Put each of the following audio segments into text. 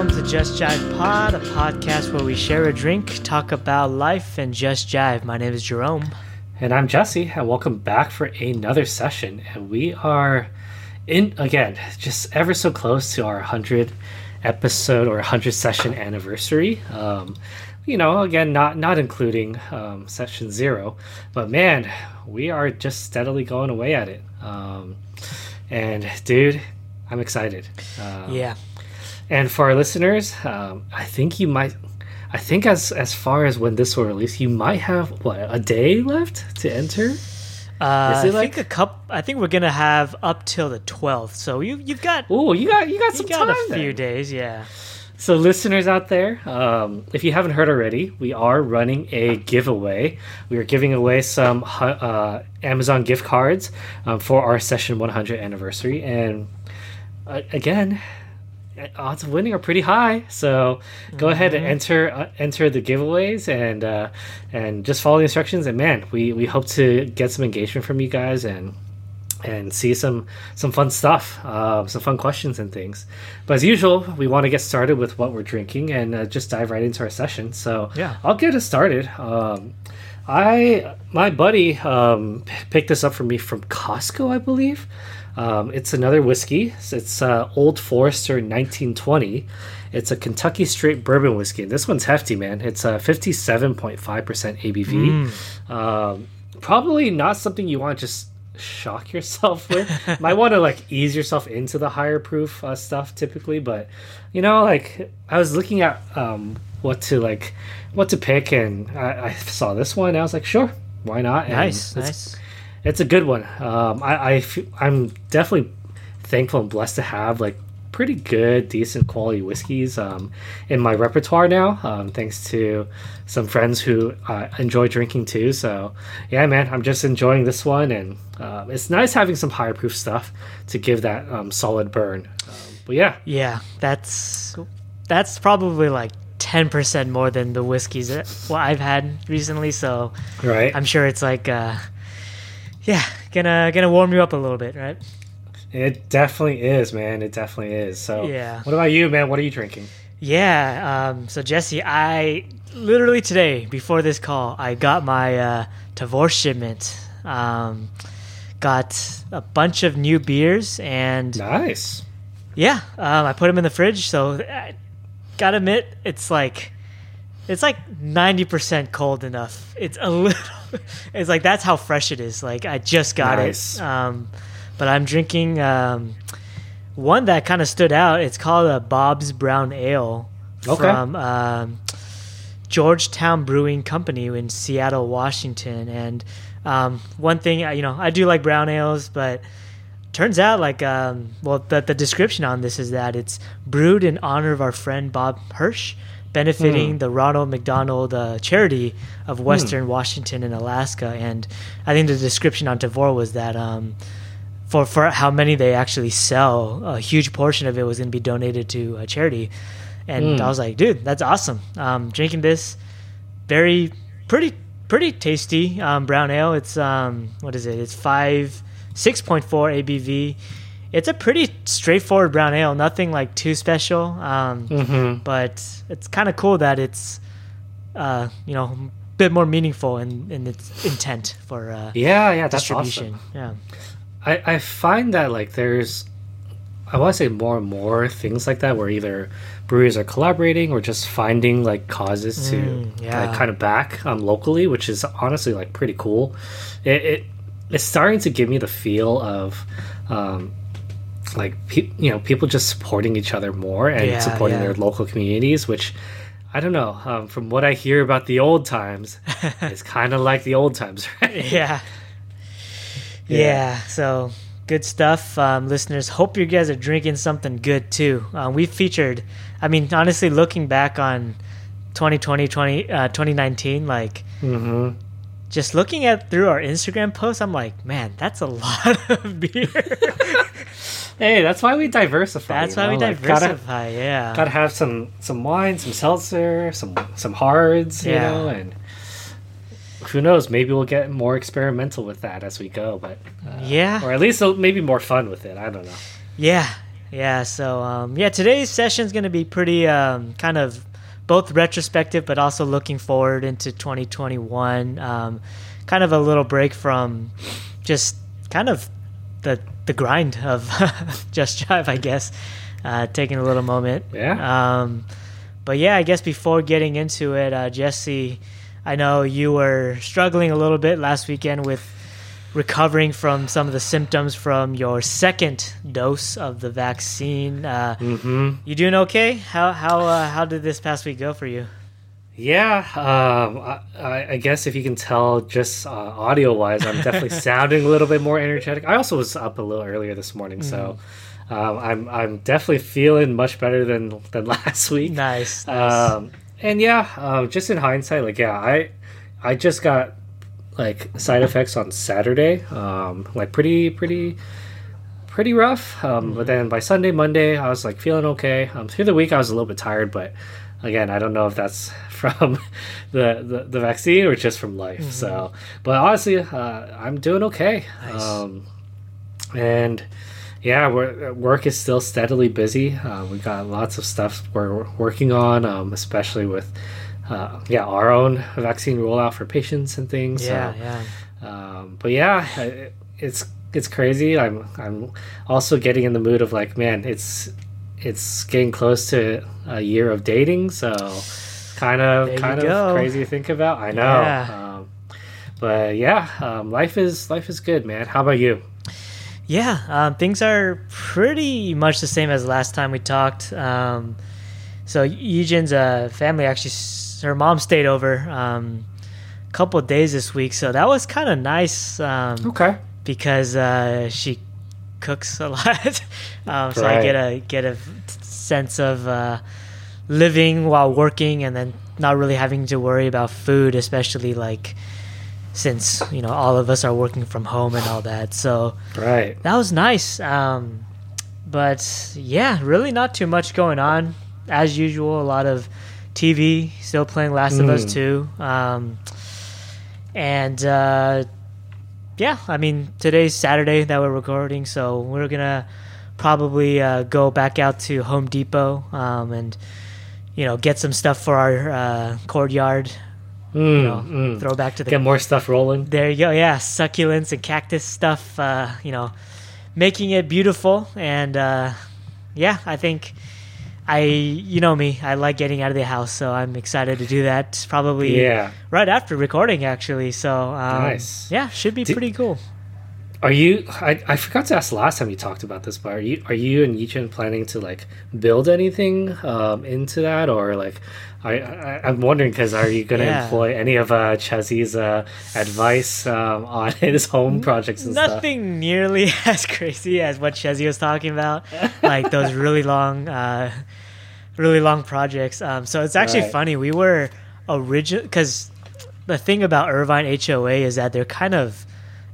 Welcome to Just Jive Pod, a podcast where we share a drink, talk about life, and just jive. My name is Jerome. And I'm Jesse, and welcome back for another session. And we are in again, just ever so close to our 100 episode or 100 session anniversary. Um, you know, again, not not including um, session zero, but man, we are just steadily going away at it. Um, and dude, I'm excited. Um, yeah. And for our listeners, um, I think you might. I think as as far as when this will release, you might have what a day left to enter. Uh, I like... think a cup. I think we're gonna have up till the twelfth. So you you've got. Oh, you got you got some you got time. A few then. days, yeah. So, listeners out there, um, if you haven't heard already, we are running a giveaway. We are giving away some uh, Amazon gift cards um, for our session 100 anniversary. And uh, again, odds of winning are pretty high. So go mm-hmm. ahead and mm-hmm. enter uh, enter the giveaways and uh, and just follow the instructions. And man, we we hope to get some engagement from you guys and and see some some fun stuff, uh, some fun questions and things. But as usual, we want to get started with what we're drinking and uh, just dive right into our session. So yeah, I'll get us started. Um, I my buddy um, picked this up for me from Costco, I believe. Um, it's another whiskey. It's uh, Old Forester 1920. It's a Kentucky straight bourbon whiskey. This one's hefty, man. It's a 57.5% ABV. Mm. Um, probably not something you want to just shock yourself with. Might want to like ease yourself into the higher proof uh, stuff typically, but you know, like I was looking at um, what to like what to pick, and I, I saw this one. I was like, sure, why not? And nice, nice. It's a good one. Um, I, I I'm definitely thankful and blessed to have like pretty good, decent quality whiskeys um, in my repertoire now, um, thanks to some friends who uh, enjoy drinking too. So, yeah, man, I'm just enjoying this one, and uh, it's nice having some higher proof stuff to give that um, solid burn. Um, but yeah, yeah, that's that's probably like. 10% more than the whiskeys that well, I've had recently so right I'm sure it's like uh yeah gonna gonna warm you up a little bit right it definitely is, man. It definitely is. So, yeah. What about you, man? What are you drinking? Yeah. Um, so, Jesse, I literally today, before this call, I got my uh, Tavour shipment. Um, got a bunch of new beers and nice. Yeah, um, I put them in the fridge. So, I gotta admit, it's like it's like 90% cold enough. It's a little it's like that's how fresh it is. Like I just got nice. it. Um but I'm drinking um, one that kind of stood out. It's called a Bob's Brown Ale okay. from um, Georgetown Brewing Company in Seattle, Washington. And um, one thing, you know, I do like brown ales, but turns out like um, well the, the description on this is that it's brewed in honor of our friend bob hirsch benefiting mm. the ronald mcdonald uh, charity of hmm. western mm. washington and alaska and i think the description on Tavour was that um, for for how many they actually sell, a huge portion of it was going to be donated to a charity. And mm. I was like, dude, that's awesome. Um, drinking this, very pretty pretty tasty um, brown ale. It's um, what is it? It's five six point four ABV. It's a pretty straightforward brown ale, nothing like too special. Um, mm-hmm. But it's kind of cool that it's uh, you know a bit more meaningful in, in its intent for uh, yeah yeah distribution. Awesome. Yeah. I, I find that like there's I want to say more and more things like that where either breweries are collaborating or just finding like causes to mm, yeah. like, kind of back um, locally, which is honestly like pretty cool. It, it it's starting to give me the feel of um, like pe- you know people just supporting each other more and yeah, supporting yeah. their local communities, which I don't know. Um, from what I hear about the old times, it's kind of like the old times, right? Yeah. Yeah. yeah so good stuff, um, listeners. Hope you guys are drinking something good too. Uh, we featured, I mean, honestly, looking back on 2020, 20, uh, 2019, like, mm-hmm. just looking at through our Instagram posts, I'm like, man, that's a lot of beer. Hey, that's why we diversify. That's why know? we like, diversify. Gotta, yeah, gotta have some some wine, some seltzer, some some hards, you yeah. know, and who knows? Maybe we'll get more experimental with that as we go, but uh, yeah, or at least maybe more fun with it. I don't know. Yeah, Yeah. So um, yeah, today's session is going to be pretty um, kind of both retrospective, but also looking forward into 2021. Um, kind of a little break from just kind of the the grind of Just Jive, I guess. Uh, taking a little moment. Yeah. Um, but yeah, I guess before getting into it, uh, Jesse, I know you were struggling a little bit last weekend with recovering from some of the symptoms from your second dose of the vaccine. Uh, Mm-hmm. You doing okay? How how uh, how did this past week go for you? Yeah, um, I, I- guess if you can tell just uh, audio wise, I'm definitely sounding a little bit more energetic. I also was up a little earlier this morning, so um, I'm I'm definitely feeling much better than than last week. Nice. nice. Um, and yeah, um, just in hindsight, like yeah, I I just got like side effects on Saturday, um, like pretty pretty pretty rough. Um, But then by Sunday, Monday, I was like feeling okay. Um, through the week, I was a little bit tired, but again, I don't know if that's from the the, the vaccine or just from life. So, but honestly, uh, I'm doing okay. Nice. Um, and yeah, we're, work is still steadily busy. Uh, we got lots of stuff we're working on, um, especially with uh, yeah our own vaccine rollout for patients and things. yeah, so, yeah. um, but yeah, I- it's it's crazy. I'm I'm also getting in the mood of like, man, it's it's getting close to a year of dating, so kind of you kind go. of crazy to think about. I know. Yeah. Um, but yeah, um, life is life is good, man. How about you? Yeah, um, things are pretty much the same as last time we talked. Um, so Eugen's uh, family actually, her mom stayed over um, a couple of days this week, so that was kind of nice um, Okay. because uh, she cooks a lot. um, so I get a get a sense of uh, living while working, and then not really having to worry about food, especially like since you know all of us are working from home and all that. So Right. that was nice. Um, but yeah, really not too much going on. As usual, a lot of TV, still playing Last of Us Mm. 2. Um, and uh, yeah, I mean, today's Saturday that we're recording, so we're going to probably uh, go back out to Home Depot um, and, you know, get some stuff for our uh, courtyard. Mm, You know, mm. throw back to the Get more stuff rolling. there you go. Yeah, succulents and cactus stuff. Uh, you know, making it beautiful. And uh, yeah, I think I, you know me, I like getting out of the house, so I'm excited to do that. Probably Yeah. right after recording, actually. So um, Nice. Yeah, should be Did- pretty cool. Are you? I, I forgot to ask last time you talked about this, but are you are you and Yichen planning to like build anything um, into that, or like? I, I I'm wondering because are you going to Yeah. employ any of uh, Chezzy's uh, advice um, on his home projects and stuff? Nothing nearly as crazy as what Chezzy was talking about, like those really long, uh, really long projects. Um, so it's actually Right. funny. We were original because the thing about Irvine HOA is that they're kind of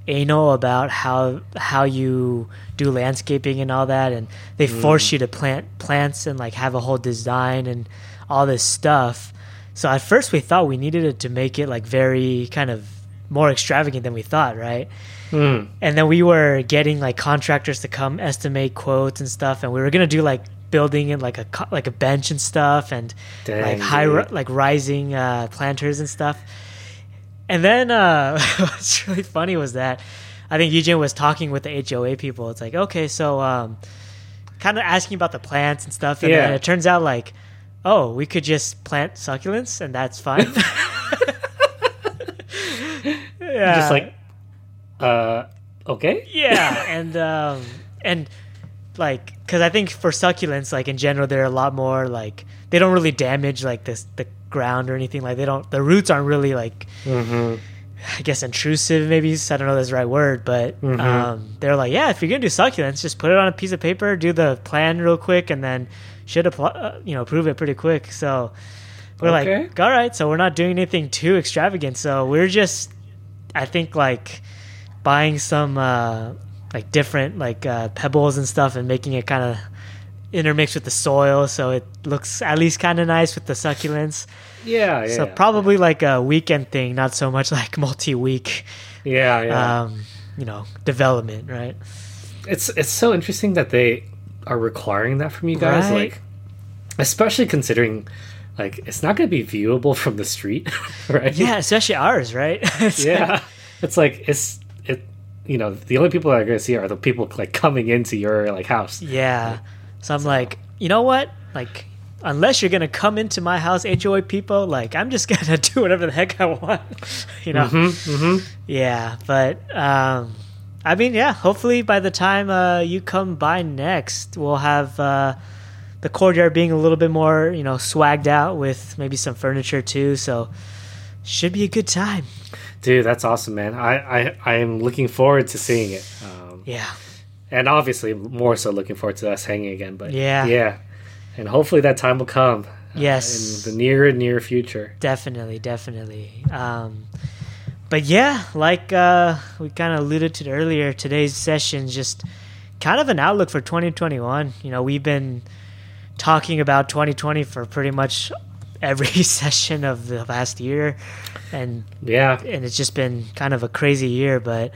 anal about how how you do landscaping and all that, and they force you to plant plants and like have a whole design and all this stuff. So at first we thought we needed it to make it like very kind of more extravagant than we thought, right? Mm. and then we were getting like contractors to come estimate quotes and stuff and we were gonna do like building in like a like a bench and stuff and Dang, like high dude. like rising uh, planters and stuff and then uh what's really funny was that i think Eugen was talking with the hoa people it's like okay so um kind of asking about the plants and stuff and then Yeah. it turns out like oh we could just plant succulents and that's fine yeah Just like, uh, okay. yeah and um and like because i think for succulents like in general they're a lot more like they don't really damage like this the ground or anything like they don't the roots aren't really like Mm-hmm. i guess intrusive maybe i don't know that's the right word but Mhm. um they're like yeah if you're gonna do succulents just put it on a piece of paper do the plan real quick and then should apply uh, you know prove it pretty quick so we're Okay. like all right so we're not doing anything too extravagant so we're just i think like buying some uh like different like uh pebbles and stuff and making it kind of intermixed with the soil so it looks at least kind of nice with the succulents Yeah, yeah. so probably like a weekend thing not so much like multi-week yeah, yeah. um you know development right it's it's so interesting that they are requiring that from you guys, Right. like especially considering like it's not going to be viewable from the street, right? Yeah, especially ours, right? It's yeah. It's like it's it. You know, the only people that are going to see are the people like coming into your like house. Yeah. So I'm like, you know what? Like, unless you're gonna come into my house, HOA people, like, I'm just gonna do whatever the heck I want. you know? Mm-hmm. Yeah. But um, I mean, yeah. Hopefully, by the time uh, you come by next, we'll have uh, the courtyard being a little bit more, you know, swagged out with maybe some furniture too. So should be a good time. Dude, that's awesome, man. I I I am looking forward to seeing it. Um, Yeah. and obviously more so looking forward to us hanging again. But Yeah. yeah, and hopefully that time will come. uh, Yes. in the near near future. Definitely, definitely. Um, but yeah, like uh, we kind of alluded to earlier, today's session just kind of an outlook for 2021. You know, we've been talking about 2020 for pretty much every session of the last year, and Yeah, and it's just been kind of a crazy year. But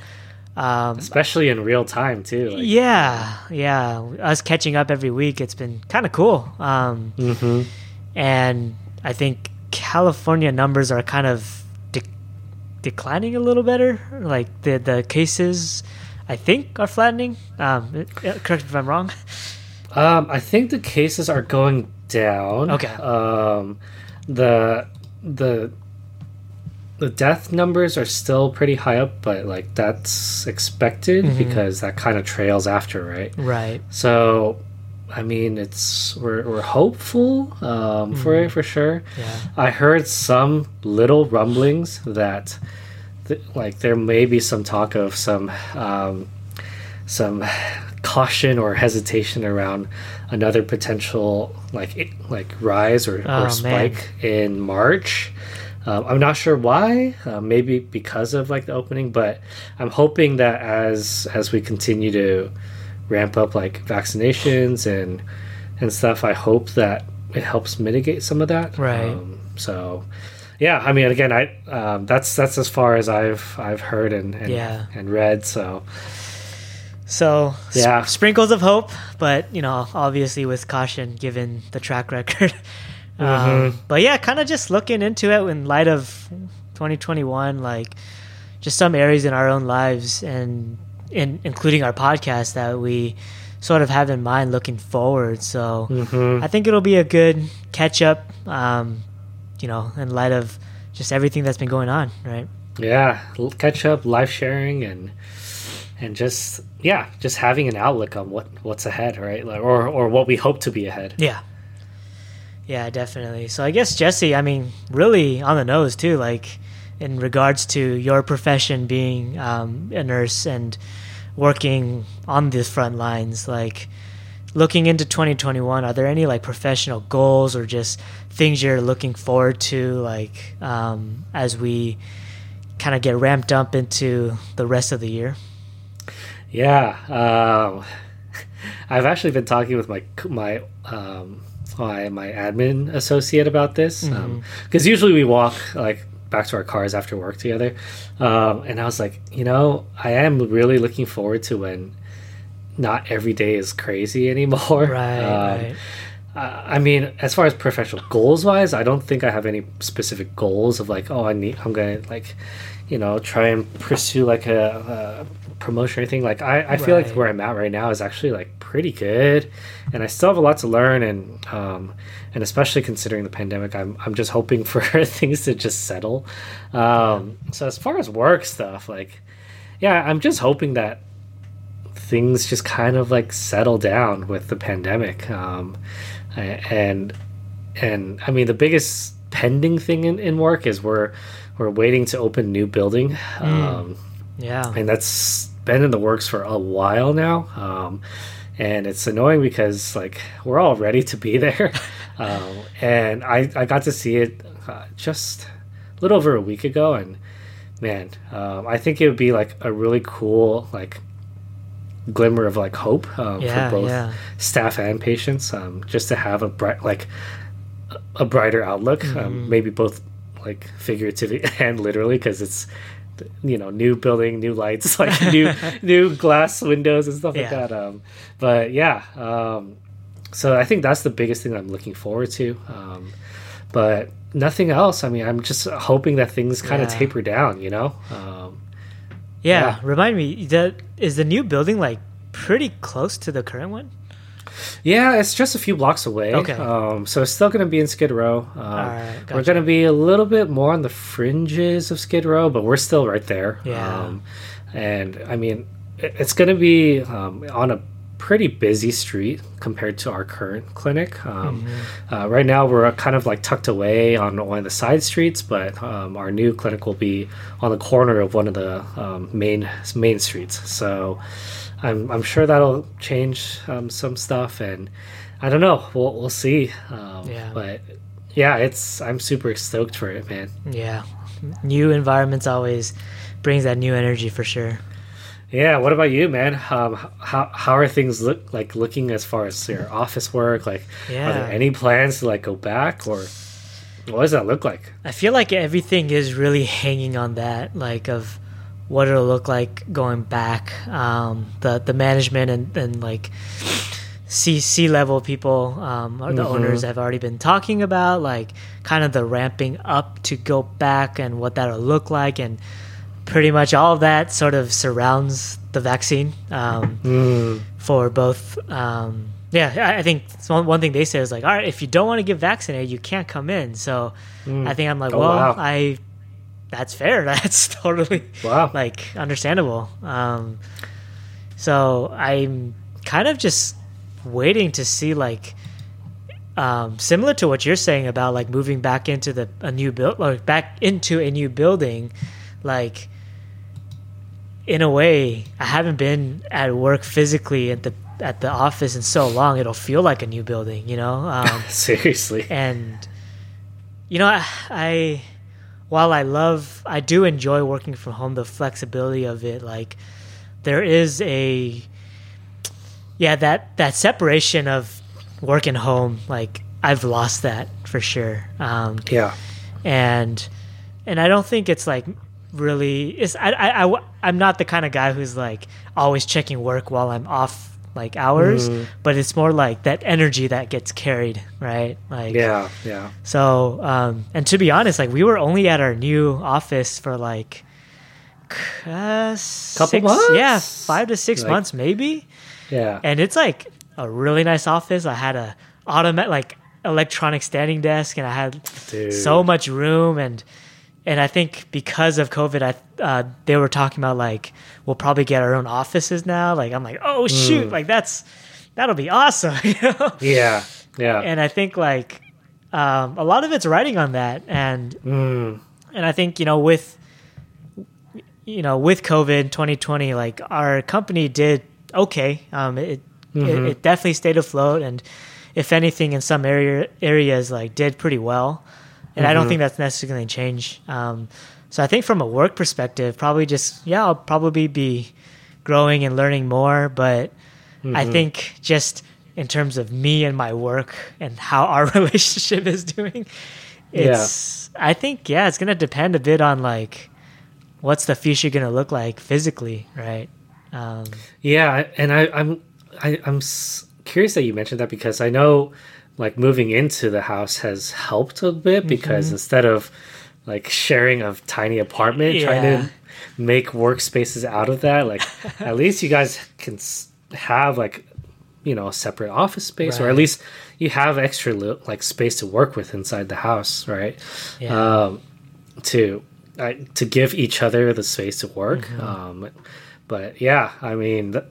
um, especially in real time too. Like, yeah, yeah, us catching up every week, it's been kind of cool. Um, hmm and I think California numbers are kind of de- declining a little better. Like the the cases, I think, are flattening. Um, correct me if I'm wrong. Um, I think the cases are going down. Okay. Um, the the the death numbers are still pretty high up, but like that's expected Mhm. because that kind of trails after, right? Right. So, I mean, it's we're we're hopeful um, for Mm-hmm. it for sure. Yeah. I heard some little rumblings that, th- like, there may be some talk of some, um, some caution or hesitation around another potential like like rise or, Oh, or man. spike in March. Um, I'm not sure why. Uh, maybe because of like the opening, but I'm hoping that as as we continue to ramp up like vaccinations and and stuff, I hope that it helps mitigate some of that. Right. Um, so, yeah. I mean, again, I um, that's that's as far as I've I've heard and and, Yeah. and read. So So Yeah. sprinkles of hope, but you know, obviously with caution given the track record. um, Mhm. but yeah, kind of just looking into it in light of 2021, like just some areas in our own lives and in including our podcast that we sort of have in mind looking forward. So mhm. I think it'll be a good catch up, um, you know, in light of just everything that's been going on, right? yeah, catch up, life sharing, and and just yeah, just having an outlook on what what's ahead, right? Like, or or what we hope to be ahead. Yeah. Yeah, definitely. So I guess Jesse, I mean, really on the nose too, like in regards to your profession being um, a nurse and working on the front lines, like looking into 2021, are there any like professional goals or just things you're looking forward to, like um, as we kind of get ramped up into the rest of the year? Yeah, um, I've actually been talking with my my um, my my admin associate about this because usually we walk like back to our cars after work together, um, and I was like, you know, I am really looking forward to when not every day is crazy anymore. Right, Um, right. I mean, as far as professional goals wise, I don't think I have any specific goals of like, oh, I need, I'm gonna like, you know, try and pursue like a, a promotion or anything. Like, I, I feel like where I'm at right now is actually like pretty good, and I still have a lot to learn, and um, and especially considering the pandemic, I'm I'm just hoping for things to just settle. Um, so as far as work stuff, like, yeah, I'm just hoping that things just kind of like settle down with the pandemic um, and and i mean the biggest pending thing in, in work is we're we're waiting to open new building um, Yeah. and that's been in the works for a while now um, and it's annoying because like we're all ready to be there um, and I, I got to see it uh, just a little over a week ago and man um, i think it would be like a really cool like glimmer of like hope um, Yeah, for both yeah. staff and patients um, just to have a bright like a brighter outlook Mm-hmm. um, maybe both like figuratively and literally because it's you know, new building, new lights, like new new glass windows and stuff like Yeah. that. Um, but yeah, um, so I think that's the biggest thing I'm looking forward to. Um, but nothing else. I mean, I'm just hoping that things kind of Yeah. taper down. You know. Um, Yeah, Yeah. remind me that is the new building like pretty close to the current one? Yeah, it's just a few blocks away. Okay. Um, so it's still going to be in Skid Row. Um, Alright, We're going to be a little bit more on the fringes of Skid Row, but we're still right there. Yeah. Um, and I mean, it- it's going to be um, on a pretty busy street compared to our current clinic. Um, Mm-hmm. uh, right now, we're kind of like tucked away on one of the side streets, but um, our new clinic will be on the corner of one of the um, main main streets. So I'm, I'm sure that'll change um, some stuff, and I don't know. We'll we'll see. Um, Yeah. But yeah, it's I'm super stoked for it, man. Yeah. New environments always brings that new energy for sure. Yeah. What about you, man? Um, how how are things look like looking as far as your office work? Like, are there any plans to like go back, or what does that look like? I feel like everything is really hanging on that, like of what it'll look like going back. Um, the the management and, and like C C level people, um, or the Mhm. owners have already been talking about, like kind of the ramping up to go back and what that'll look like, and pretty much all of that sort of surrounds the vaccine. Um, Mm, for both. Um, yeah, I, think one, thing they say is like, all right, if you don't want to get vaccinated, you can't come in. So I think I'm like, Oh, well, wow. I that's fair. That's totally wow. like understandable. Um, so I'm kind of just waiting to see like. Um, similar to what you're saying about like moving back into the a new build or back into a new building, like in a way, I haven't been at work physically at the at the office in so long. It'll feel like a new building, you know. Um, Seriously. and you know, I, I while I love, I do enjoy working from home. The flexibility of it, like there is a yeah that that separation of work and home. Like I've lost that for sure. Um, Yeah. and and I don't think it's like really it's I, I, I I'm not the kind of guy who's like always checking work while I'm off like hours Mm. but it's more like that energy that gets carried right like Yeah. Yeah. so um and to be honest like we were only at our new office for like uh, Couple six, months? yeah five to six Like- months maybe Yeah. and it's like a really nice office i had a automatic like electronic standing desk and i had Dude. so much room and and I think because of COVID, I uh, they were talking about like we'll probably get our own offices now. Like I'm like, oh shoot, Mm. like that's that'll be awesome, you know. Yeah. Yeah. And I think like um, a lot of it's writing on that, and Mm, and I think you know with you know with COVID 2020, like our company did okay. Um, it, Mhm. it it definitely stayed afloat, and if anything, in some area areas like did pretty well. And I don't think that's necessarily going to change. Um, so I think from a work perspective, probably just yeah, I'll probably be growing and learning more. But I Mhm. think just in terms of me and my work and how our relationship is doing, it's I think yeah, it's gonna depend a bit on like what's the future gonna look like physically, right? Um, Yeah, and I, I'm I, I'm curious that you mentioned that because I know like moving into the house has helped a bit because Mm-hmm. instead of like sharing a tiny apartment, trying to make workspaces out of that, like at least you guys can have like you know a separate office space or at least you have extra li- like space to work with inside the house, right? yeah, um, to I, to give each other the space to work. Mm-hmm. Um, but yeah, I mean, th-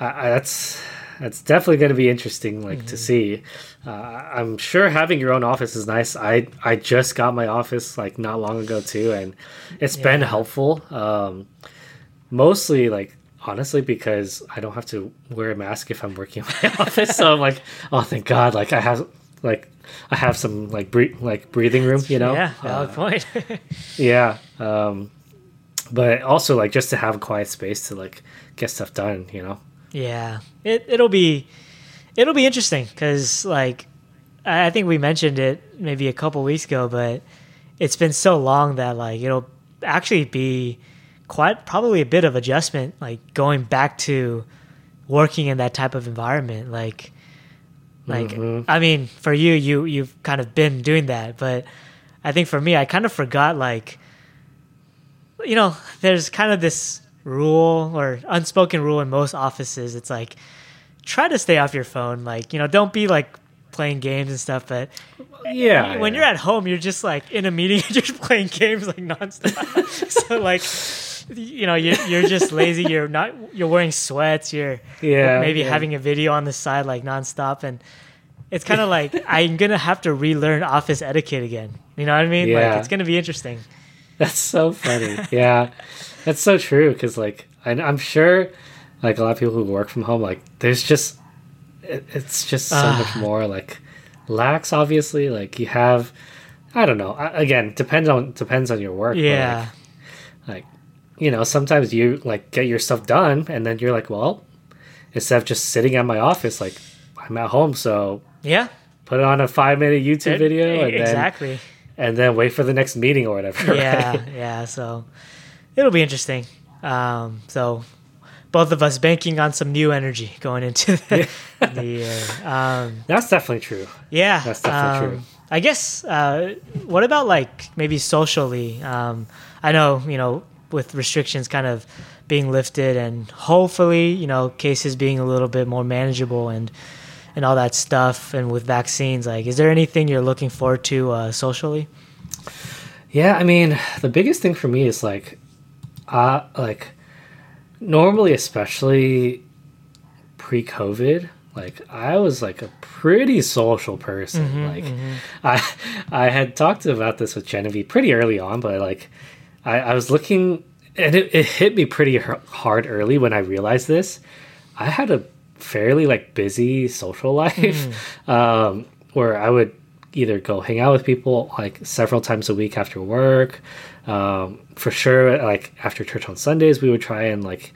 I, I, that's that's definitely going to be interesting, like Mm-hmm. to see. Uh, I'm sure having your own office is nice. I I just got my office like not long ago too, and it's been helpful. Um, mostly like honestly because I don't have to wear a mask if I'm working in my office. So I'm like, oh, thank God! Like I have like I have some like bre- like breathing room, you know. yeah, valid Uh, point. yeah. Um, but also like just to have a quiet space to like get stuff done, you know. Yeah, it it'll be it'll be interesting because like I think we mentioned it maybe a couple weeks ago, but it's been so long that like it'll actually be quite probably a bit of adjustment, like going back to working in that type of environment. Like, like Mhm. I mean, for you, you you've kind of been doing that, but I think for me, I kind of forgot like, you know, there's kind of this rule or unspoken rule in most offices. It's like try to stay off your phone. Like, you know, don't be like playing games and stuff, but Yeah. when yeah. you're at home, you're just like in a meeting, you're just playing games like nonstop. so like, you know, you're you're just lazy. You're not. You're wearing sweats. You're Yeah, maybe yeah. having a video on the side like nonstop, and it's kind of like I'm gonna have to relearn office etiquette again. You know what I mean? Yeah. Like it's gonna be interesting. That's so funny. yeah, that's so true. Because like, I, I'm sure, like a lot of people who work from home, like there's just, it, it's just so Ah. much more like lax. Obviously, like you have, I don't know. I, again, depends on depends on your work. but, Yeah. like, like, you know, sometimes you like get your stuff done, and then you're like, well, instead of just sitting at my office, like I'm at home, so Yeah. put on a five minute YouTube video, and then exactly. and then wait for the next meeting or whatever. yeah, right? yeah. So it'll be interesting. Um, so both of us banking on some new energy going into the, the year. Um, That's definitely true. yeah, That's definitely true. um, I guess. Uh, what about like maybe socially? Um, I know you know with restrictions kind of being lifted and hopefully you know cases being a little bit more manageable and and all that stuff and with vaccines like is there anything you're looking forward to uh, socially Yeah, I mean, the biggest thing for me is like, uh, like, normally, especially pre-COVID, like I was like a pretty social person. like, I, I had talked about this with Genevieve pretty early on, but like, I, I was looking, and it, it hit me pretty hard early when I realized this. I had a fairly like busy social life, um, where I would either go hang out with people like several times a week after work. Um, for sure, like after church on Sundays, we would try and like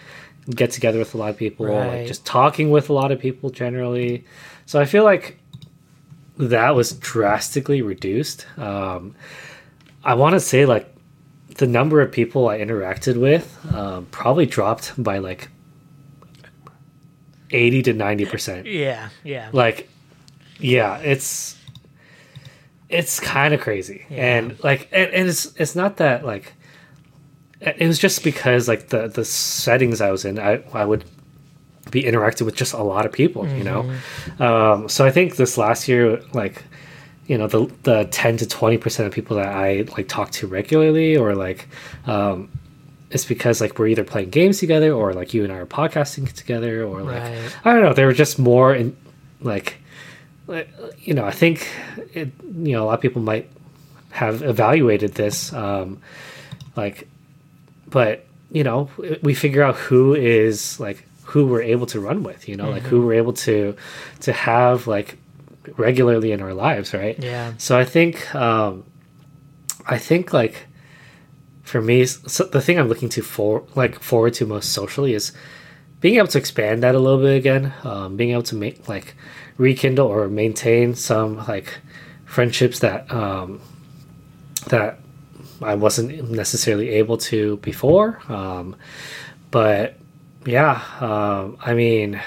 get together with a lot of people, Right. like just talking with a lot of people generally. So I feel like that was drastically reduced. Um, I want to say like the number of people I interacted with um, probably dropped by like eighty to ninety percent yeah yeah like yeah it's it's kind of crazy Yeah. and like and, and it's it's not that like it was just because like the the settings i was in i i would be interacting with just a lot of people you know um so i think this last year like you know the the 10 to 20 percent of people that i like talk to regularly or like um it's because like we're either playing games together or like you and I are podcasting together or like Right. I don't know they were just more in like, you know I think it, you know a lot of people might have evaluated this um like but you know we figure out who is like who we're able to run with you know like who we're able to to have like regularly in our lives right yeah so I think um, I think like for me, so the thing I'm looking to for like forward to most socially is being able to expand that a little bit again. Um, being able to make like rekindle or maintain some like friendships that um, that I wasn't necessarily able to before. Um, but yeah, um, I mean,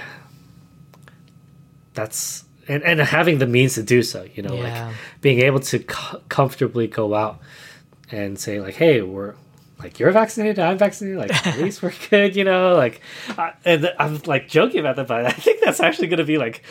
that's and, and having the means to do so, you know, Yeah. like being able to co- comfortably go out and say like, "Hey, we're like you're vaccinated, I'm vaccinated, like at least we're good," you know, like, I, and I'm like joking about that, but I think that's actually going to be like,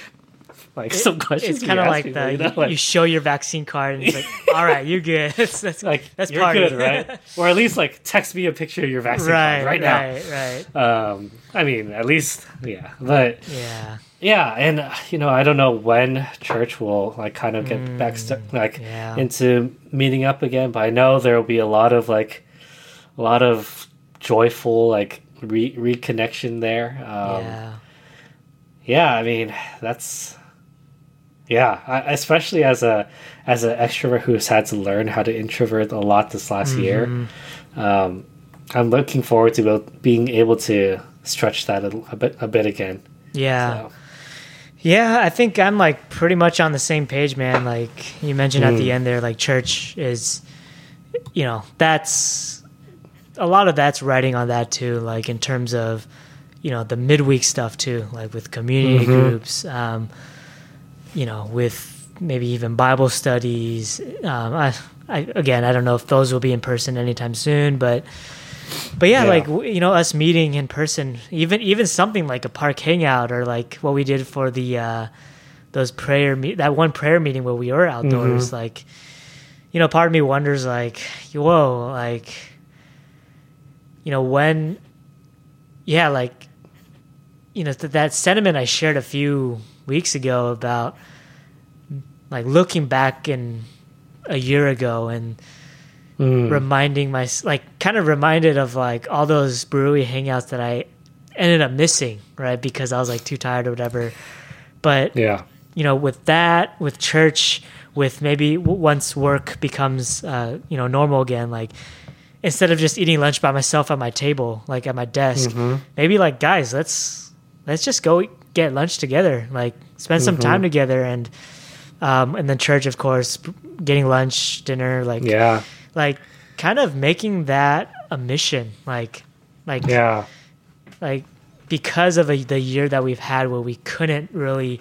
like some questions. it's kind of like people, the you know, like, you show your vaccine card and it's like all right you're good that's that's, like that's you're good, right? or at least like text me a picture of your vaccine right card right now. right right Um, I mean, at least, yeah. But yeah yeah, and uh, you know, I don't know when church will like kind of get back stu- like Mm, yeah. into meeting up again. But I know there will be a lot of like a lot of joyful like re- reconnection there. Um, yeah yeah, I mean, that's yeah, I, especially as a as an extrovert who's had to learn how to introvert a lot this last year. Mm-hmm. Um, I'm looking forward to be- being able to stretch that a, a bit a bit again. yeah So, Yeah, I think I'm like pretty much on the same page, man. Like you mentioned at the Mm. end there, like church is, you know, that's a lot of that's writing on that too, like in terms of you know the midweek stuff too, like with community Mhm. groups, um, you know, with maybe even Bible studies. Um, I, I again, I don't know if those will be in person anytime soon, but but yeah, Yeah. like you know, us meeting in person, even even something like a park hangout or like what we did for the uh, those prayer me- that one prayer meeting where we were outdoors, Mhm. like you know, part of me wonders like, whoa, like you know when, yeah, like you know th- that sentiment I shared a few weeks ago about like looking back in a year ago and Mm. reminding my like kind of reminded of like all those brewery hangouts that I ended up missing right because I was like too tired or whatever but yeah. you know with that with church with maybe w- once work becomes uh, you know normal again like instead of just eating lunch by myself at my table like at my desk Mhm. maybe like guys let's let's just go get lunch together like spend some Mhm. time together and um and then church of course getting lunch dinner like Yeah. like kind of making that a mission like like Yeah. like because of a, the year that we've had where we couldn't really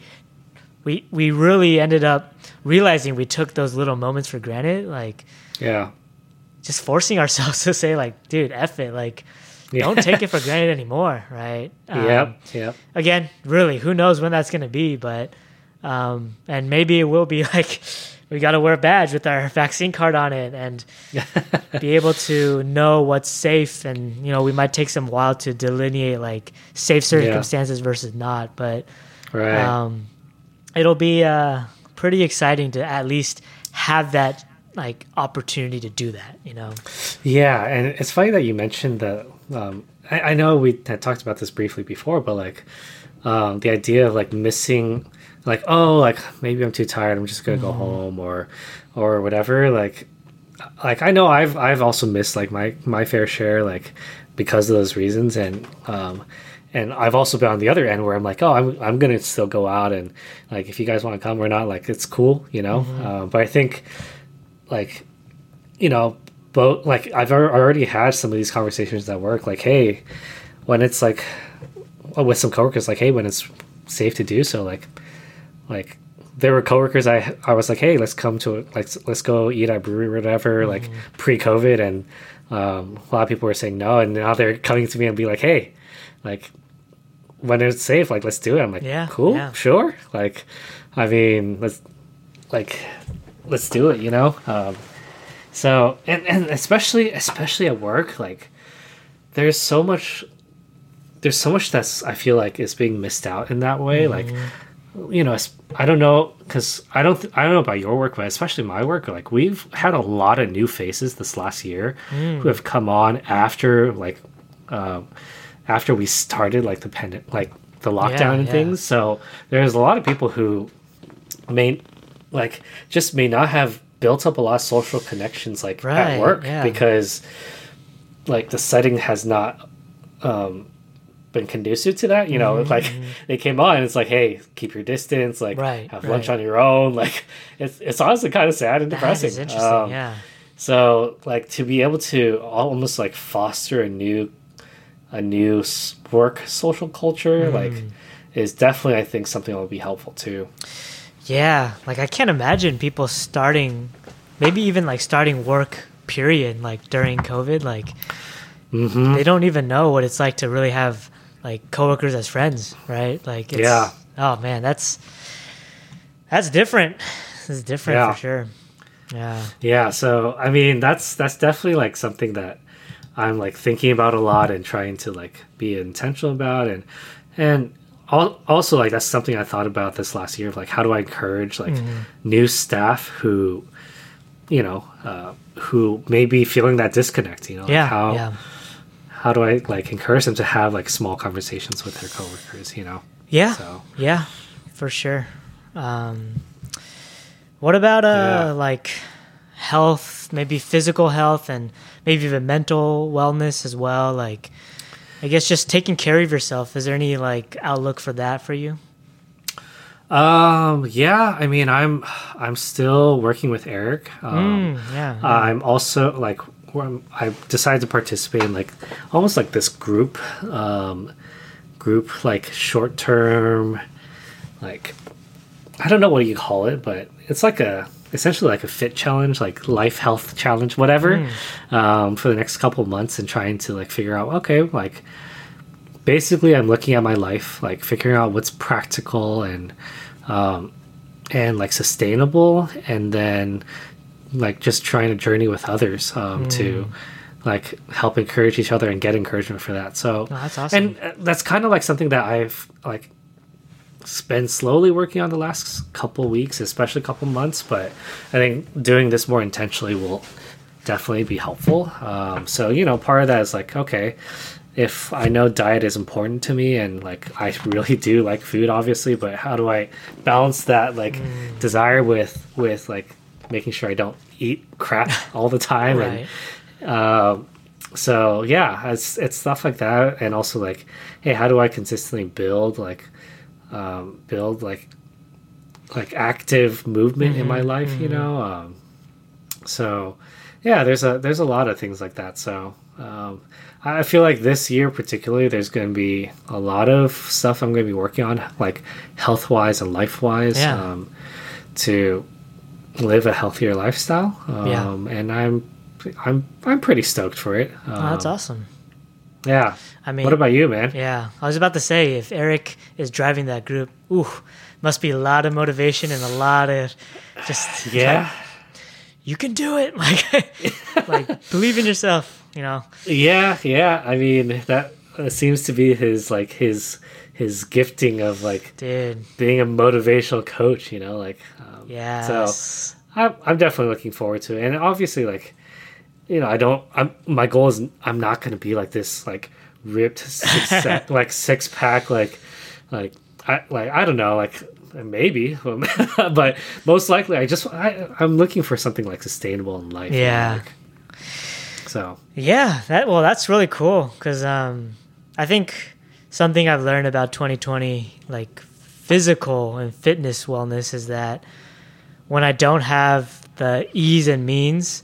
we we really ended up realizing we took those little moments for granted like Yeah. just forcing ourselves to say like dude F it like Yeah. don't take it for granted anymore right Um, Yep. Yep. again really who knows when that's going to be but um and maybe it will be like we got to wear a badge with our vaccine card on it and be able to know what's safe and you know we might take some while to delineate like safe circumstances versus not but Right. um it'll be uh pretty exciting to at least have that like opportunity to do that you know Yeah, and it's funny that you mentioned that. Um, I, I know we had talked about this briefly before, but like um, the idea of like missing, like oh, like maybe I'm too tired, I'm just gonna go home or or whatever. Like, like I know I've I've also missed like my my fair share, like because of those reasons, and um, and I've also been on the other end where I'm like, oh, I'm I'm gonna still go out and like if you guys want to come or not, like it's cool, you know. Uh, but I think like you know, both like I've already had some of these conversations at work. Like, hey, when it's like uh, with some coworkers, like, hey, when it's safe to do so, like, like there were coworkers I I was like, hey, let's come to like let's go eat at brewery or whatever, like pre-COVID, and um, a lot of people were saying no, and now they're coming to me and be like, hey, like when it's safe, like let's do it. I'm like, Yeah, cool, yeah. sure. Like, I mean, let's like let's do it, you know. Um, so and and especially especially at work, like there's so much there's so much that's I feel like is being missed out in that way. Like you know, I don't know because I don't th- I don't know about your work, but especially my work, like we've had a lot of new faces this last year who have come on after like um, after we started like the pandemic, like the lockdown and yeah. things. So there's a lot of people who may like just may not have built up a lot of social connections like Right, at work yeah. because like the setting has not um been conducive to that you know Mm-hmm, like they came on and it's like hey keep your distance like Right, have lunch on your own like it's it's honestly kind of sad and depressing interesting Um, yeah so like to be able to almost like foster a new a new work social culture Mm. like is definitely i think something that will be helpful too Yeah, like I can't imagine people starting, maybe even like starting work period like during COVID. Like mm-hmm. they don't even know what it's like to really have like coworkers as friends, right? Like it's, Yeah. Oh man, that's that's different. It's different Yeah. for sure. Yeah. Yeah, so I mean that's that's definitely like something that I'm like thinking about a lot and trying to like be intentional about and and also like that's something I thought about this last year of like how do I encourage like new staff who you know uh, who may be feeling that disconnect you know like Yeah. how yeah. how do I like encourage them to have like small conversations with their coworkers you know Yeah. so Yeah, for sure. Um, what about uh Yeah. like health, maybe physical health and maybe even mental wellness as well? Like, I guess just taking care of yourself. Is there any like outlook for that for you? um yeah I mean I'm I'm still working with Eric um Mm, yeah. I'm also like I decided to participate in like almost like this group, um, group like short term, like I don't know what you call it, but it's like a essentially like a fit challenge, like life health challenge, whatever, um, for the next couple months and trying to like figure out okay, like basically I'm looking at my life, like figuring out what's practical and um, and like sustainable, and then like just trying to journey with others um, to like help encourage each other and get encouragement for that. So Oh, that's awesome. and uh, that's kind of like something that I've like been slowly working on the last couple weeks, especially a couple months. But I think doing this more intentionally will definitely be helpful. Um, so you know, part of that is like, okay, if I know diet is important to me and like I really do like food, obviously, but how do I balance that like Mm. desire with with like making sure I don't eat crap all the time Right. and um, so yeah, it's it's stuff like that, and also like, hey, how do I consistently build like, um, build like, like active movement in my life? You know, um, so yeah, there's a there's a lot of things like that. So um, I feel like this year particularly, there's going to be a lot of stuff I'm going to be working on, like health wise and life wise, Yeah. um, to live a healthier lifestyle. Um, Yeah. and I'm I'm I'm pretty stoked for it. Um, Oh, that's awesome. Yeah. I mean, What about you, man? yeah, I was about to say if Eric is driving that group, ooh, must be a lot of motivation and a lot of just Yeah. you can do it. Like, like believe in yourself. You know, Yeah, yeah. I mean, that seems to be his like his his gifting of like dude. being a motivational coach. You know, like um, Yeah. So I'm I'm definitely looking forward to it, and obviously, like you know, I don't. I'm my goal is I'm not going to be like this like ripped six like six pack like like I like I don't know like maybe but most likely I just I, I'm looking for something like sustainable in life you know, Yeah. like- so Yeah, that well, that's really cool because um, I think something I've learned about 2020, like physical and fitness wellness, is that when I don't have the ease and means,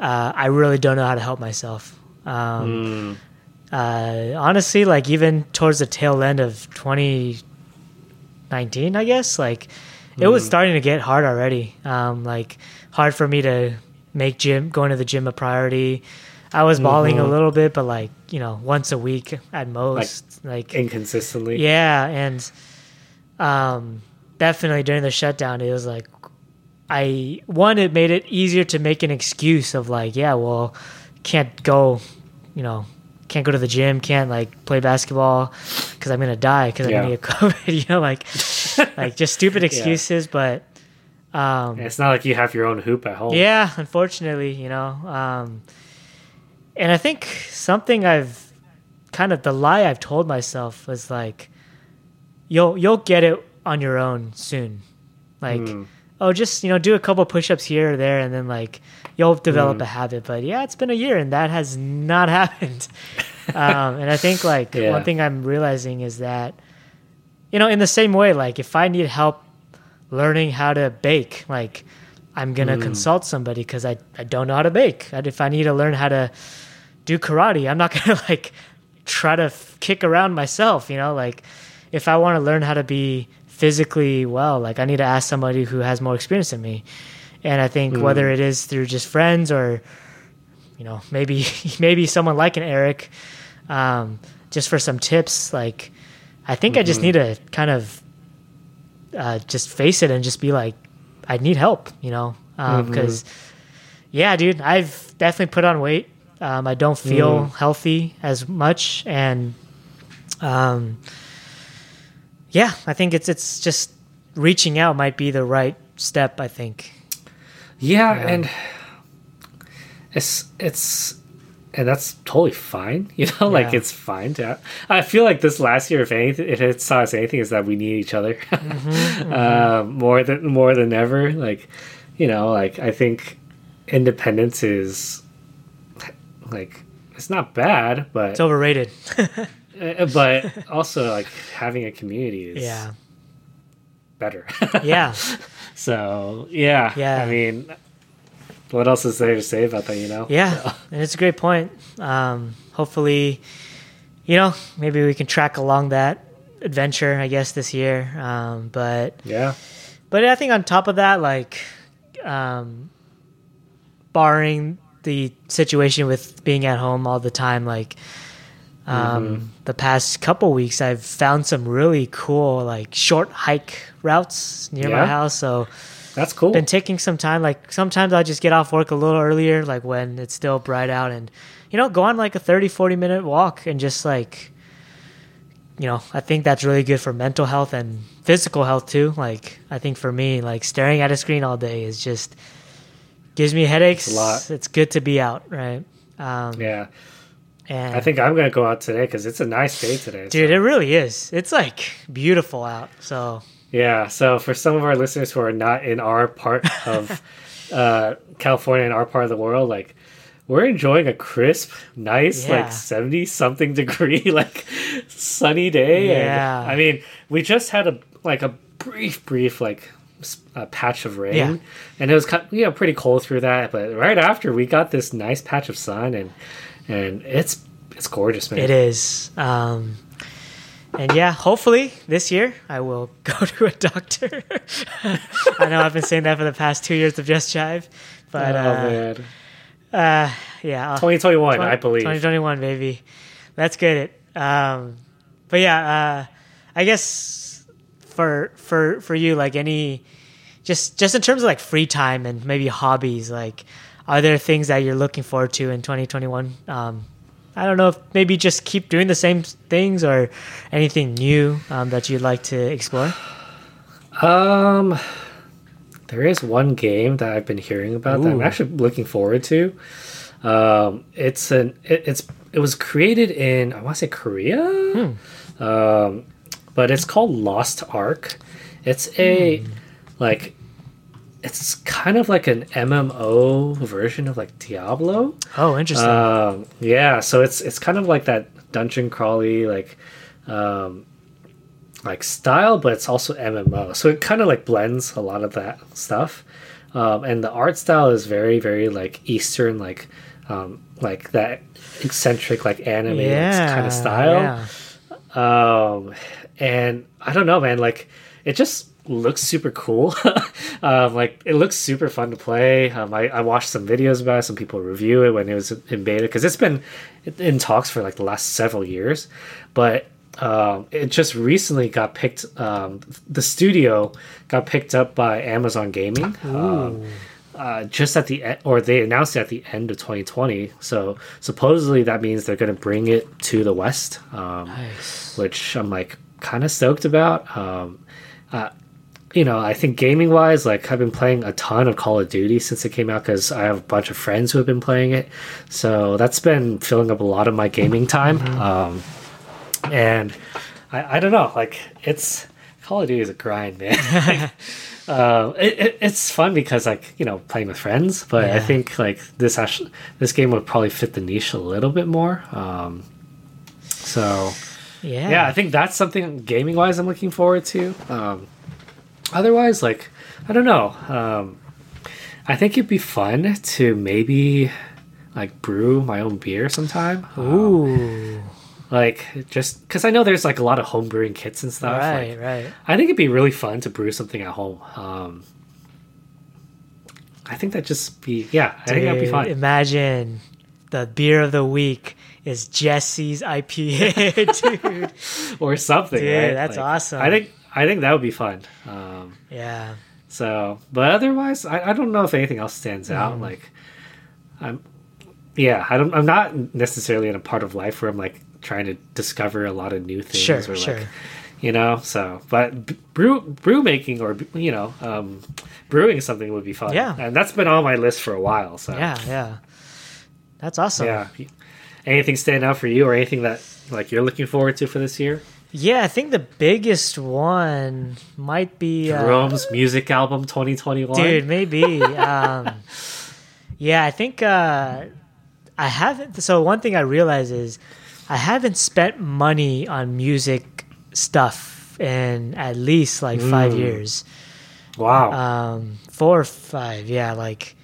uh, I really don't know how to help myself. Um, mm, uh, honestly, like even towards the tail end of 2019, I guess, like it was starting to get hard already. Um, like hard for me to make gym, going to the gym a priority. I was balling a Mhm. little bit, but like, you know, once a week at most. Like, inconsistently yeah. And um, definitely during the shutdown, it was like, I, one, it made it easier to make an excuse of like, yeah, well, can't go, you know, can't go to the gym, can't like play basketball because I'm gonna die because I'm gonna get COVID. You know, like like just stupid excuses. But um, it's not like you have your own hoop at home yeah, unfortunately, you know. Um, and I think something I've kind of the lie I've told myself was like, you'll you'll get it on your own soon. Like, Mm. Oh, just you know, do a couple push-ups here or there, and then like you'll develop Mm. a habit. But yeah, it's been a year, and that has not happened. um, and I think like Yeah. one thing I'm realizing is that, you know, in the same way, like if I need help learning how to bake, like I'm gonna Mm. consult somebody because I, I don't know how to bake. If I need to learn how to do karate, I'm not gonna like try to f- kick around myself. You know, like if I want to learn how to be physically well, like I need to ask somebody who has more experience than me. And I think Mm. whether it is through just friends or you know maybe maybe someone like an Eric, um, just for some tips, like I think I just Mhm. need to kind of uh, just face it and just be like, I need help, you know, because yeah, dude, I've definitely put on weight. Um, I don't feel Mm. healthy as much, and um, yeah, I think it's it's just reaching out might be the right step. I think. Yeah, Yeah. and it's it's and that's totally fine. You know, like Yeah. it's fine to. I feel like this last year, if anything, if it taught us anything, is that we need each other Mm-hmm, um, more than more than ever. Like, you know, like I think independence is like it's not bad, but It's overrated. uh, but also like having a community is yeah, better. yeah, So yeah, Yeah. I mean, what else is there to say about that? You know? Yeah, So, and it's a great point. Um, hopefully, you know, maybe we can track along that adventure, I guess, this year. Um, but yeah. but I think on top of that, like, um, barring the situation with being at home all the time, like, um, the past couple weeks, I've found some really cool, like, short hike routes near my house. So That's cool. been taking some time. Like sometimes I'll just get off work a little earlier, like when it's still bright out, and you know, go on like a 30, 40 minute walk and just like, you know, I think that's really good for mental health and physical health too. Like, I think for me, like staring at a screen all day is just gives me headaches. It's a lot. It's good to be out, right? Um, yeah. And I think I'm gonna go out today because it's a nice day today. dude, so- it really is. It's like beautiful out. So Yeah. So for some of our listeners who are not in our part of uh, California and our part of the world, like we're enjoying a crisp, nice, Yeah. like seventy something degree, like sunny day. Yeah. And, I mean, we just had a like a brief, brief like a patch of rain, Yeah. and it was you know pretty cold through that. But right after, we got this nice patch of sun, and and it's it's gorgeous, man. It is. Um, and yeah, hopefully this year I will go to a doctor. I know I've been saying that for the past two years of Just Jive, but oh uh, man, uh, yeah, I'll- 2021, I believe. 2021, baby. Let's get it. Um, but yeah, uh, I guess for for for you, like any, just just in terms of like free time and maybe hobbies, like, are there things that you're looking forward to in 2021? Um, I don't know if maybe just keep doing the same things or anything new um, that you'd like to explore. Um, there is one game that I've been hearing about that I'm actually looking forward to. Um, it's an it, it's it was created in I want to say Korea, um, but it's called Lost Ark. It's a like it's kind of like an MMO version of like Diablo. Oh, interesting. Um, yeah, so it's it's kind of like that dungeon crawly like um, like style, but it's also MMO. So it kind of like blends a lot of that stuff. Um, and the art style is very very like Eastern like um, like that eccentric like anime kind of style. yeah. Um, and I don't know, man. Like, it just looks super cool. um, like, it looks super fun to play. Um, I, I watched some videos about it. Some people review it when it was in beta because it's been in talks for like the last several years. But um, it just recently got picked. Um, the studio got picked up by Amazon Gaming. Um, uh, just at the end, or they announced it at the end of 2020. So supposedly that means they're going to bring it to the West. Um, Nice. which I'm like kind of stoked about. Um, uh, you know, I think gaming wise, like I've been playing a ton of Call of Duty since it came out because I have a bunch of friends who have been playing it. So that's been filling up a lot of my gaming time. Um, and I, I don't know, like it's Call of Duty is a grind, man. uh, it, it, it's fun because like you know playing with friends, but I think like this actually this game would probably fit the niche a little bit more. Um, so Yeah. yeah, I think that's something gaming wise I'm looking forward to. Um, otherwise, like I don't know. Um, I think it'd be fun to maybe like brew my own beer sometime. Um, Ooh. like just because I know there's like a lot of home brewing kits and stuff. right. like, right. I think it'd be really fun to brew something at home. Um, I think that just be yeah. I think that'd be fun. Imagine the beer of the week is Jesse's IPA, dude. or something. Dude, right? that's awesome. I think I think that would be fun. Um, Yeah. So, but otherwise, I, I don't know if anything else stands out. Mm. Like, I'm, yeah, I don't. I'm not necessarily in a part of life where I'm like trying to discover a lot of new things. Sure, or sure. Like, you know, so but brew brew making or you know, um, brewing something would be fun. Yeah. and that's been on my list for a while. So Yeah, yeah. That's awesome. yeah. Anything stand out for you, or anything that like you're looking forward to for this year? Yeah, I think the biggest one might be uh, music album 2021. dude, maybe. um, yeah, I think uh, I haven't. So one thing I realize is I haven't spent money on music stuff in at least like five Mm. years. Wow. um four or five yeah like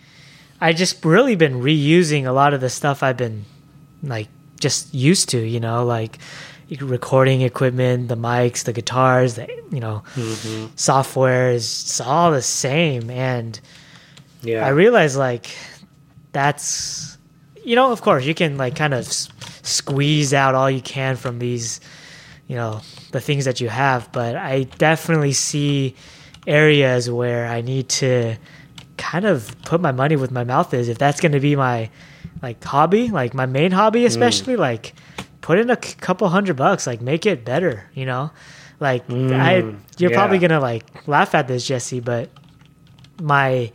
I just really been reusing a lot of the stuff I've been like just used to, you know, like recording equipment, the mics, the guitars, the you know, Mm-hmm. software is it's all the same and Yeah. I realize like that's you know, of course, you can like kind of s- squeeze out all you can from these, you know, the things that you have, but I definitely see areas where I need to kind of put my money with my mouth is if that's going to be my like hobby, like my main hobby especially, like put in a couple hundred bucks, like make it better, you know? Like I Mm, you're probably going to like laugh at this, Jesse, but my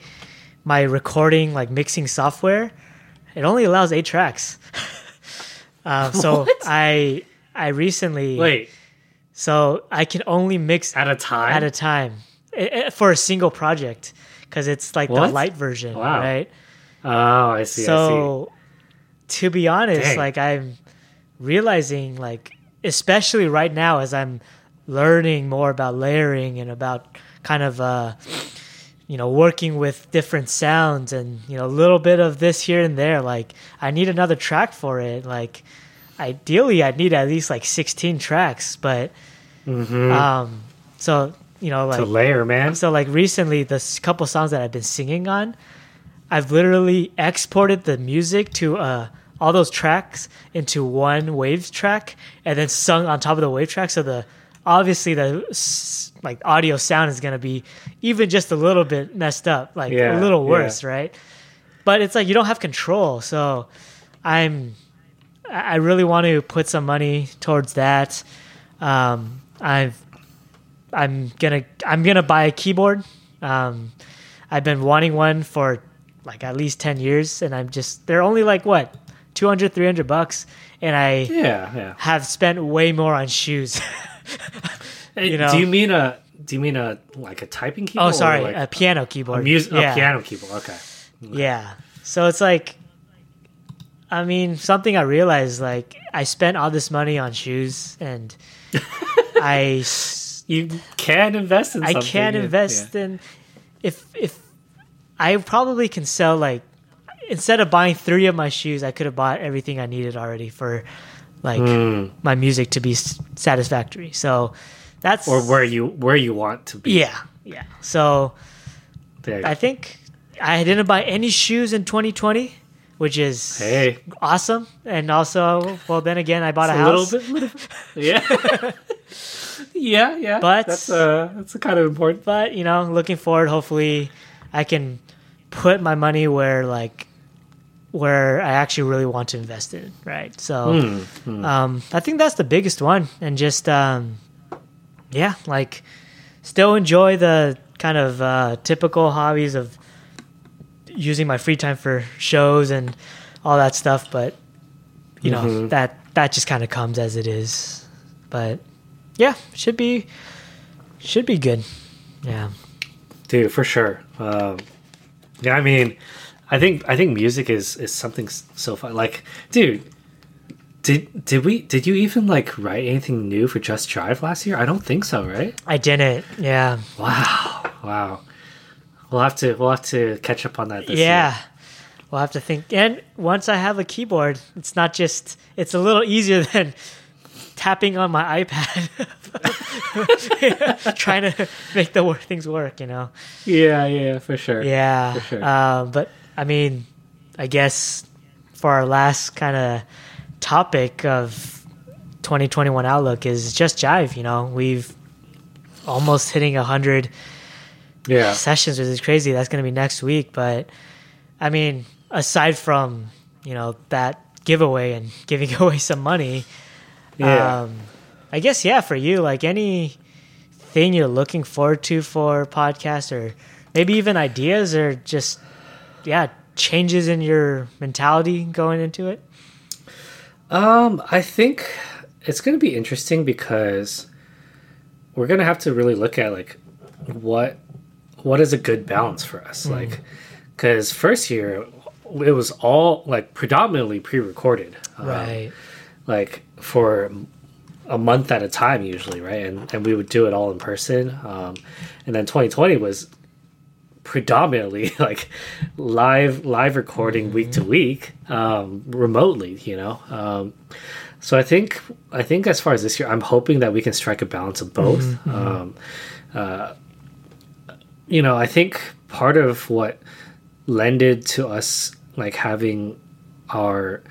my recording like mixing software it only allows eight tracks um, so What? i i recently Wait, so i can only mix at a time? at a time eh, eh, for a single project because it's like the light version Wow. right oh, I see. I so to be honest Dang. like i'm realizing like especially right now as i'm learning more about layering and about kind of uh you know working with different sounds and you know a little bit of this here and there like i need another track for it like ideally i'd need at least like 16 tracks but. Mhm. um so you know like to layer, man. so like recently, the couple songs that I've been singing on, I've literally exported the music to uh all those tracks into one wave track and then sung on top of the wave track. So the obviously the like audio sound is gonna be even just a little bit messed up, like Yeah, a little yeah. worse, right? But it's like you don't have control, so I'm I I really want to put some money towards that. Um, I've I'm gonna I'm gonna buy a keyboard. Um, I've been wanting one for like at least ten years, and I'm just they're only like what 200 300 bucks, and I yeah, yeah. have spent way more on shoes. You know? Do you mean a? Do you mean a like a typing keyboard? oh, sorry, like a piano keyboard. a, mus- yeah. a piano keyboard. Okay. Yeah. So it's like, I mean, something I realized like I spent all this money on shoes, and I You can invest in. I can yeah, invest in if if I probably can sell like instead of buying three of my shoes, I could have bought everything I needed already for like. Mm. my music to be s- satisfactory. So that's Or where you where you want to be. yeah yeah. So I think I didn't buy any shoes in 2020, which is Hey. awesome. And also, well, then again, I bought a a house. little bit. Yeah. yeah, yeah. But- that's uh that's kind of important. but you know looking forward hopefully i can put my money where like where i actually really want to invest in right? So Hmm, um i think that's the biggest one. And just um yeah like still enjoy the kind of uh typical hobbies of using my free time for shows and all that stuff but you know Mhm. that that just kind of comes as it is. But yeah should be should be good. Yeah. Dude for sure. Um yeah i mean i think i think music is is something so fun like dude did did we did you even like write anything new for just jive last year i don't think so right I didn't. Yeah. wow wow we'll have to we'll have to catch up on that this yeah. year. We'll have to think. And once I have a keyboard, it's not just, it's a little easier than tapping on my iPad, trying to make the things work, you know? yeah yeah for sure Yeah. For sure. Um, but I mean, I guess for our last kind of topic of 2021 outlook is just jive, you know? We've almost hitting 100 yeah sessions, which is crazy. That's going to be next week. But I mean, aside from you know that giveaway and giving away some money, yeah um, I guess yeah, for you, like any thing you're looking forward to for podcast, or maybe even ideas, or just yeah, changes in your mentality going into it. Um, I think it's going to be interesting because we're going to have to really look at like what what is a good balance for us, like because first year it was all like predominantly pre-recorded, um, Right. like for a month at a time usually, right? And and we would do it all in person. Um, and then 2020 was predominantly like live live recording week to week um, remotely. You know, um, so I think I think as far as this year, I'm hoping that we can strike a balance of both. Um, uh, you know, I think part of what lended to us like having our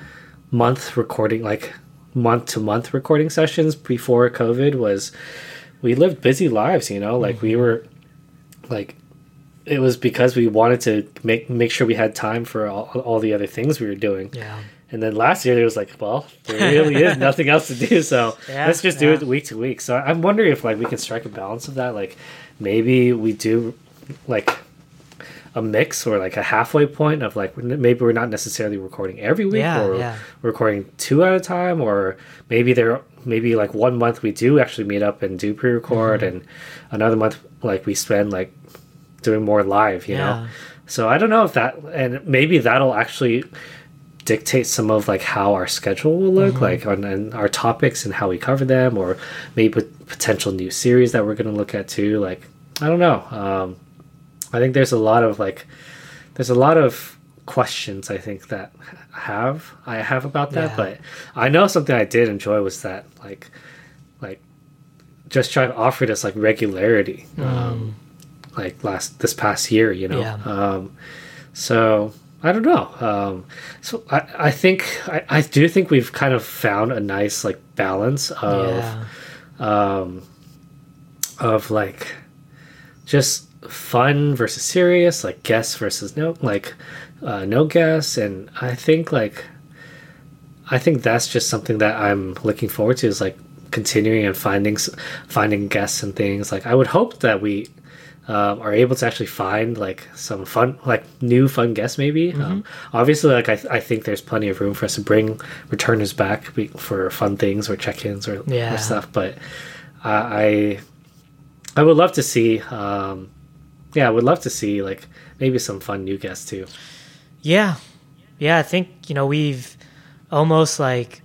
month recording like month to month recording sessions before covid was we lived busy lives you know? Like we were like it was because we wanted to make make sure we had time for all, all the other things we were doing Yeah. and then last year it was like well there really is nothing else to do so Yeah, let's just do yeah. it week to week so i'm wondering if like we can strike a balance of that like maybe we do like a mix or like a halfway point of like maybe we're not necessarily recording every week Yeah, or yeah. recording two at a time or maybe there maybe like one month we do actually meet up and do pre-record Mm-hmm. and another month like we spend like doing more live you Yeah. know so i don't know if that and maybe that'll actually dictate some of like how our schedule will look Mm-hmm. like on and our topics and how we cover them or maybe pot- potential new series that we're going to look at too like i don't know um i think there's a lot of like there's a lot of questions i think that have i have about that Yeah. but i know something i did enjoy was that like like just trying to offer this like regularity um like last this past year you know. Yeah. um so i don't know um so i i think i, I do think we've kind of found a nice like balance of yeah. um, of like just fun versus serious, like guests versus no, like uh, no guests, and I think like I think that's just something that I'm looking forward to is like continuing and finding s- finding guests and things. Like I would hope that we. Um, are able to actually find like some fun like new fun guests maybe um, obviously like I, th- I think there's plenty of room for us to bring returners back for fun things or check-ins or, Yeah. or stuff but I I would love to see um yeah, I would love to see like maybe some fun new guests too. Yeah. Yeah, I think, you know, we've almost like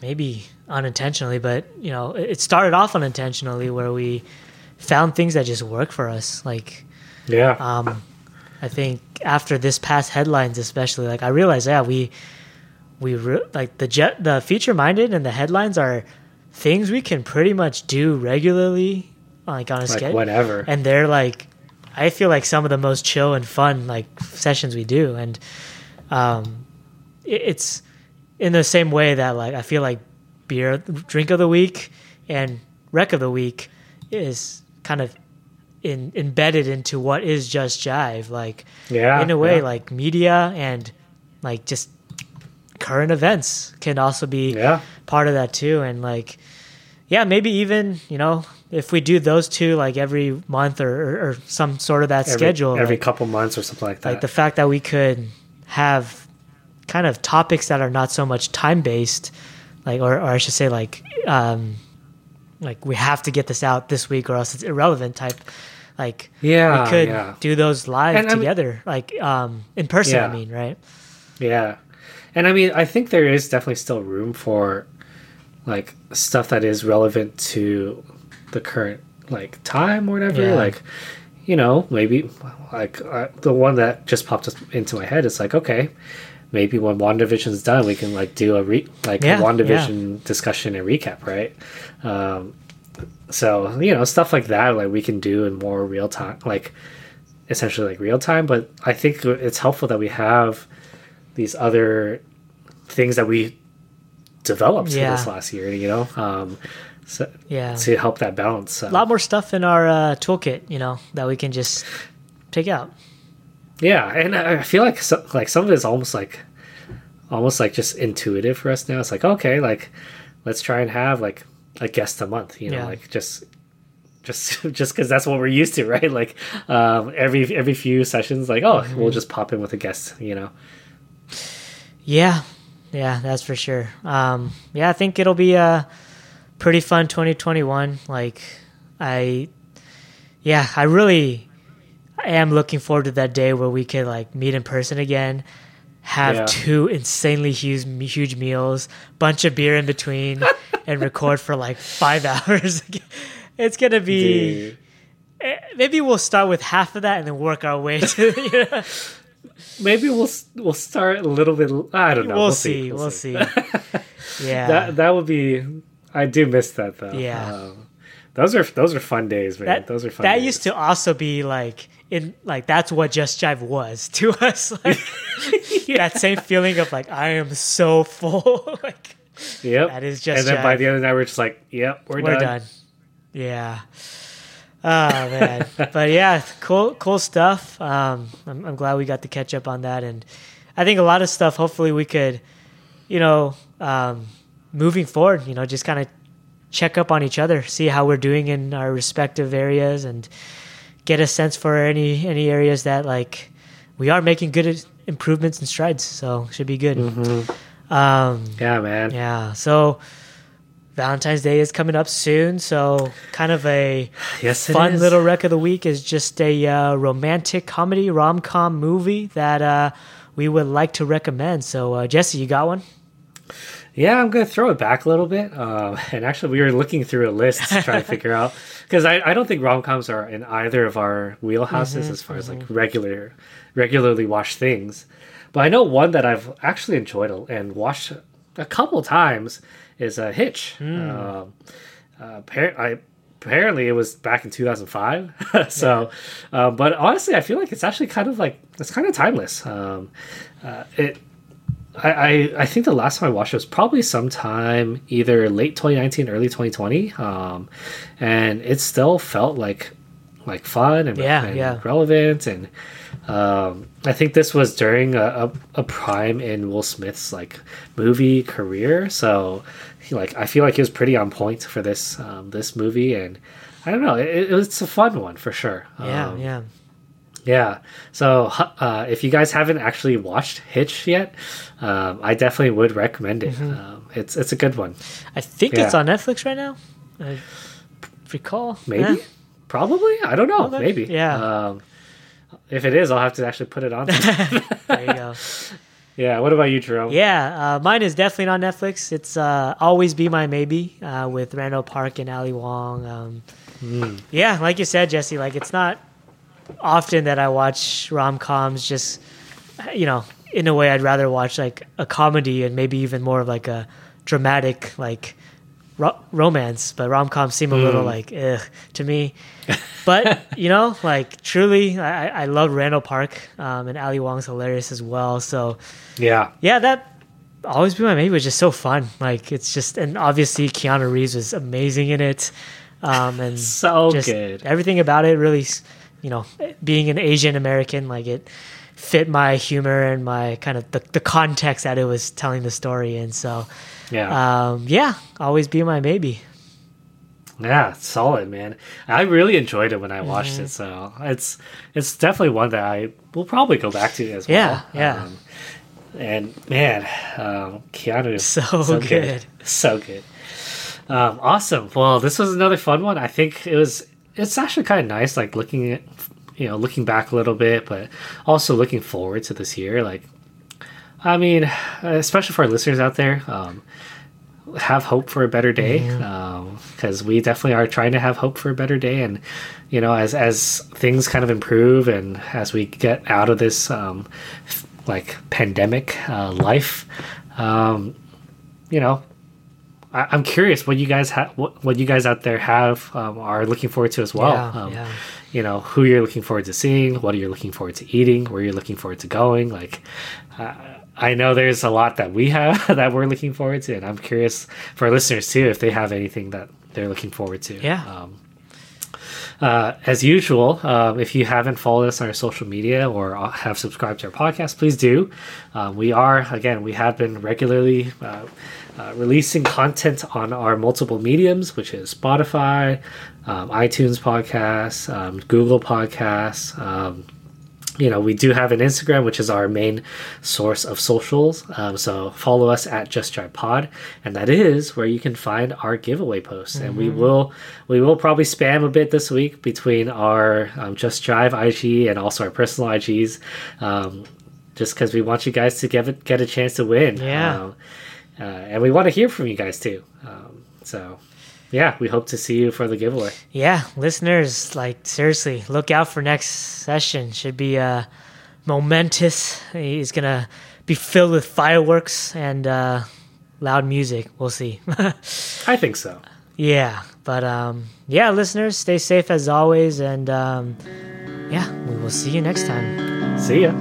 maybe unintentionally, but, you know, it started off unintentionally where we found things that just work for us. Like, Yeah. um, I think after this past headlines, especially, like I realized, yeah, we, we re- like the jet, the feature minded and the headlines are things we can pretty much do regularly, like on a like schedule whenever. and they're like i feel like some of the most chill and fun like sessions we do and um it, it's in the same way that like i feel like beer drink of the week and rec of the week is kind of in, embedded into what is just jive like yeah. in a way yeah. like media and like just current events can also be Yeah. part of that too and like yeah maybe even you know if we do those two like every month or, or, or some sort of that every, schedule every like, couple months or something like that. like the fact that we could have kind of topics that are not so much time based like or, or i should say like um like we have to get this out this week or else it's irrelevant type like yeah. we could yeah. do those live And I mean- together like um in person i mean right Yeah. And I mean, I think there is definitely still room for like stuff that is relevant to the current like time or whatever. Yeah. Like, you know, maybe like uh, the one that just popped into my head is like, okay, maybe when WandaVision's done, we can like do a re like Yeah, WandaVision discussion and recap, right? Um, so you know, stuff like that, like we can do in more real time, like essentially like real time. But I think it's helpful that we have these other things that we developed Yeah. this last year, you know, um, so, yeah to help that balance. So. a lot more stuff in our uh, toolkit you know that we can just take out Yeah, and I feel like so, like some of it is almost like almost like just intuitive for us now. It's like okay, like let's try and have like a guest a month, you know, Yeah. like just just just because that's what we're used to, right? Like um, every every few sessions, like oh, Mm-hmm. we'll just pop in with a guest, you know. Yeah, yeah, that's for sure. Um, yeah, I think it'll be a pretty fun 2021. Like, I, yeah, I really am looking forward to that day where we could like meet in person again, have Yeah. two insanely huge, huge meals, bunch of beer in between, and record for like five hours. it's gonna be. Dude. eh, maybe we'll start with half of that and then work our way to. You know, Maybe we'll we'll start a little bit. I don't know. we'll, see. We'll see. yeah. that that would be. I do miss that though. Yeah. Um, those are those are fun days, man. that those are fun. that days. used to also be like in like that's what just jive was to us. Like that same feeling of like i am so full. Like Yep. that is just And then by the end of the night, we're just like, "Yep, we're, we're done." done. Yeah. Oh man. But yeah cool cool stuff. Um I'm, I'm glad we got to catch up on that. And i think a lot of stuff hopefully we could you know um moving forward you know just kind of check up on each other see how we're doing in our respective areas and get a sense for any any areas that like we are making good improvements and strides so should be good. Um Yeah, man. yeah so valentine's day is coming up soon so kind of a Yes, fun little rec of the week is just a uh, romantic comedy rom-com movie that uh we would like to recommend. So uh, jesse you got one Yeah, I'm gonna throw it back a little bit. Um, and actually, we were looking through a list to try to figure out because I, I don't think rom coms are in either of our wheelhouses as far as like regular, regularly watched things. But I know one that I've actually enjoyed and watched a couple times is a Hitch. Um, uh, I, apparently, it was back in 2005. so, uh, but honestly, I feel like it's actually kind of like it's kind of timeless. Um, uh, it I, I, I think the last time I watched it was probably sometime either late 2019, early 2020, um, and it still felt like like fun and, Yeah, and yeah. relevant. And um, I think this was during a, a, a prime in Will Smith's like movie career, so he, like I feel like he was pretty on point for this um, this movie, and I don't know, it, it, it's a fun one for sure. yeah Um, yeah yeah. So uh, if you guys haven't actually watched Hitch yet, um, I definitely would recommend it. Mm-hmm. Um, it's it's a good one. i think it's on netflix right now i recall Maybe, Eh. probably. I don't know. Maybe. Yeah. Um, if it is, I'll have to actually put it on. there you go yeah. What about you, Jerome? Yeah, uh, mine is definitely on Netflix. It's uh, "Always Be My Maybe" uh, with Randall Park and Ali Wong. Um, Hmm. Yeah, like you said, Jesse. Like it's not often that I watch rom coms. Just you know, in a way, I'd rather watch like a comedy and maybe even more of like a dramatic like ro- romance. But rom coms seem a little like ugh to me. But you know, like truly, I, I love Randall Park um, and Ali Wong's hilarious as well. So Yeah. yeah, that always be my maybe was just so fun. Like it's just and obviously Keanu Reeves was amazing in it, um, and So good. everything about it really, you know, being an Asian American, like it fit my humor and my kind of the, the context that it was telling the story in. So Yeah. um, yeah, always be my maybe. Yeah, solid, man. I really enjoyed it when I watched Mm-hmm. it, so it's it's definitely one that I will probably go back to as Yeah, well. yeah. Um, and man, um, Keanu is So good. so good. Um, awesome. Well, this was another fun one. I think it was. It's actually kind of nice, like looking at, you know, looking back a little bit, but also looking forward to this year. Like, I mean, especially for our listeners out there, um, have hope for a better day because we definitely are trying to have hope for a better day and you know as as things kind of improve and as we get out of this um f- like pandemic uh, life um you know I, i'm curious what you guys have what, what you guys out there have um, are looking forward to as well Yeah, um, yeah. you know who you're looking forward to seeing what you're looking forward to eating where you're looking forward to going like uh, i know there's a lot that we have that we're looking forward to and i'm curious for our listeners too if they have anything that they're looking forward to Yeah. um, uh, as usual, um, if you haven't followed us on our social media or uh, have subscribed to our podcast, please do. Um, we are, again, we have been regularly uh, uh, releasing content on our multiple mediums, which is Spotify, um, iTunes podcasts, um, Google podcasts. Um, you know, we do have an Instagram, which is our main source of socials. Um, so follow us at Just Jive Pod, and that is where you can find our giveaway posts. And we will we will probably spam a bit this week between our um, Just Jive IG and also our personal IGs, um, just because we want you guys to get get a chance to win. Yeah. Uh, and we want to hear from you guys too. Um, so yeah, we hope to see you for the giveaway. Yeah, listeners, like seriously, look out for next session. Should be uh, momentous. He's gonna be filled with fireworks and uh, loud music. We'll see. I think so. Yeah, but um, yeah, listeners, stay safe as always, and um, yeah, we will see you next time. See ya.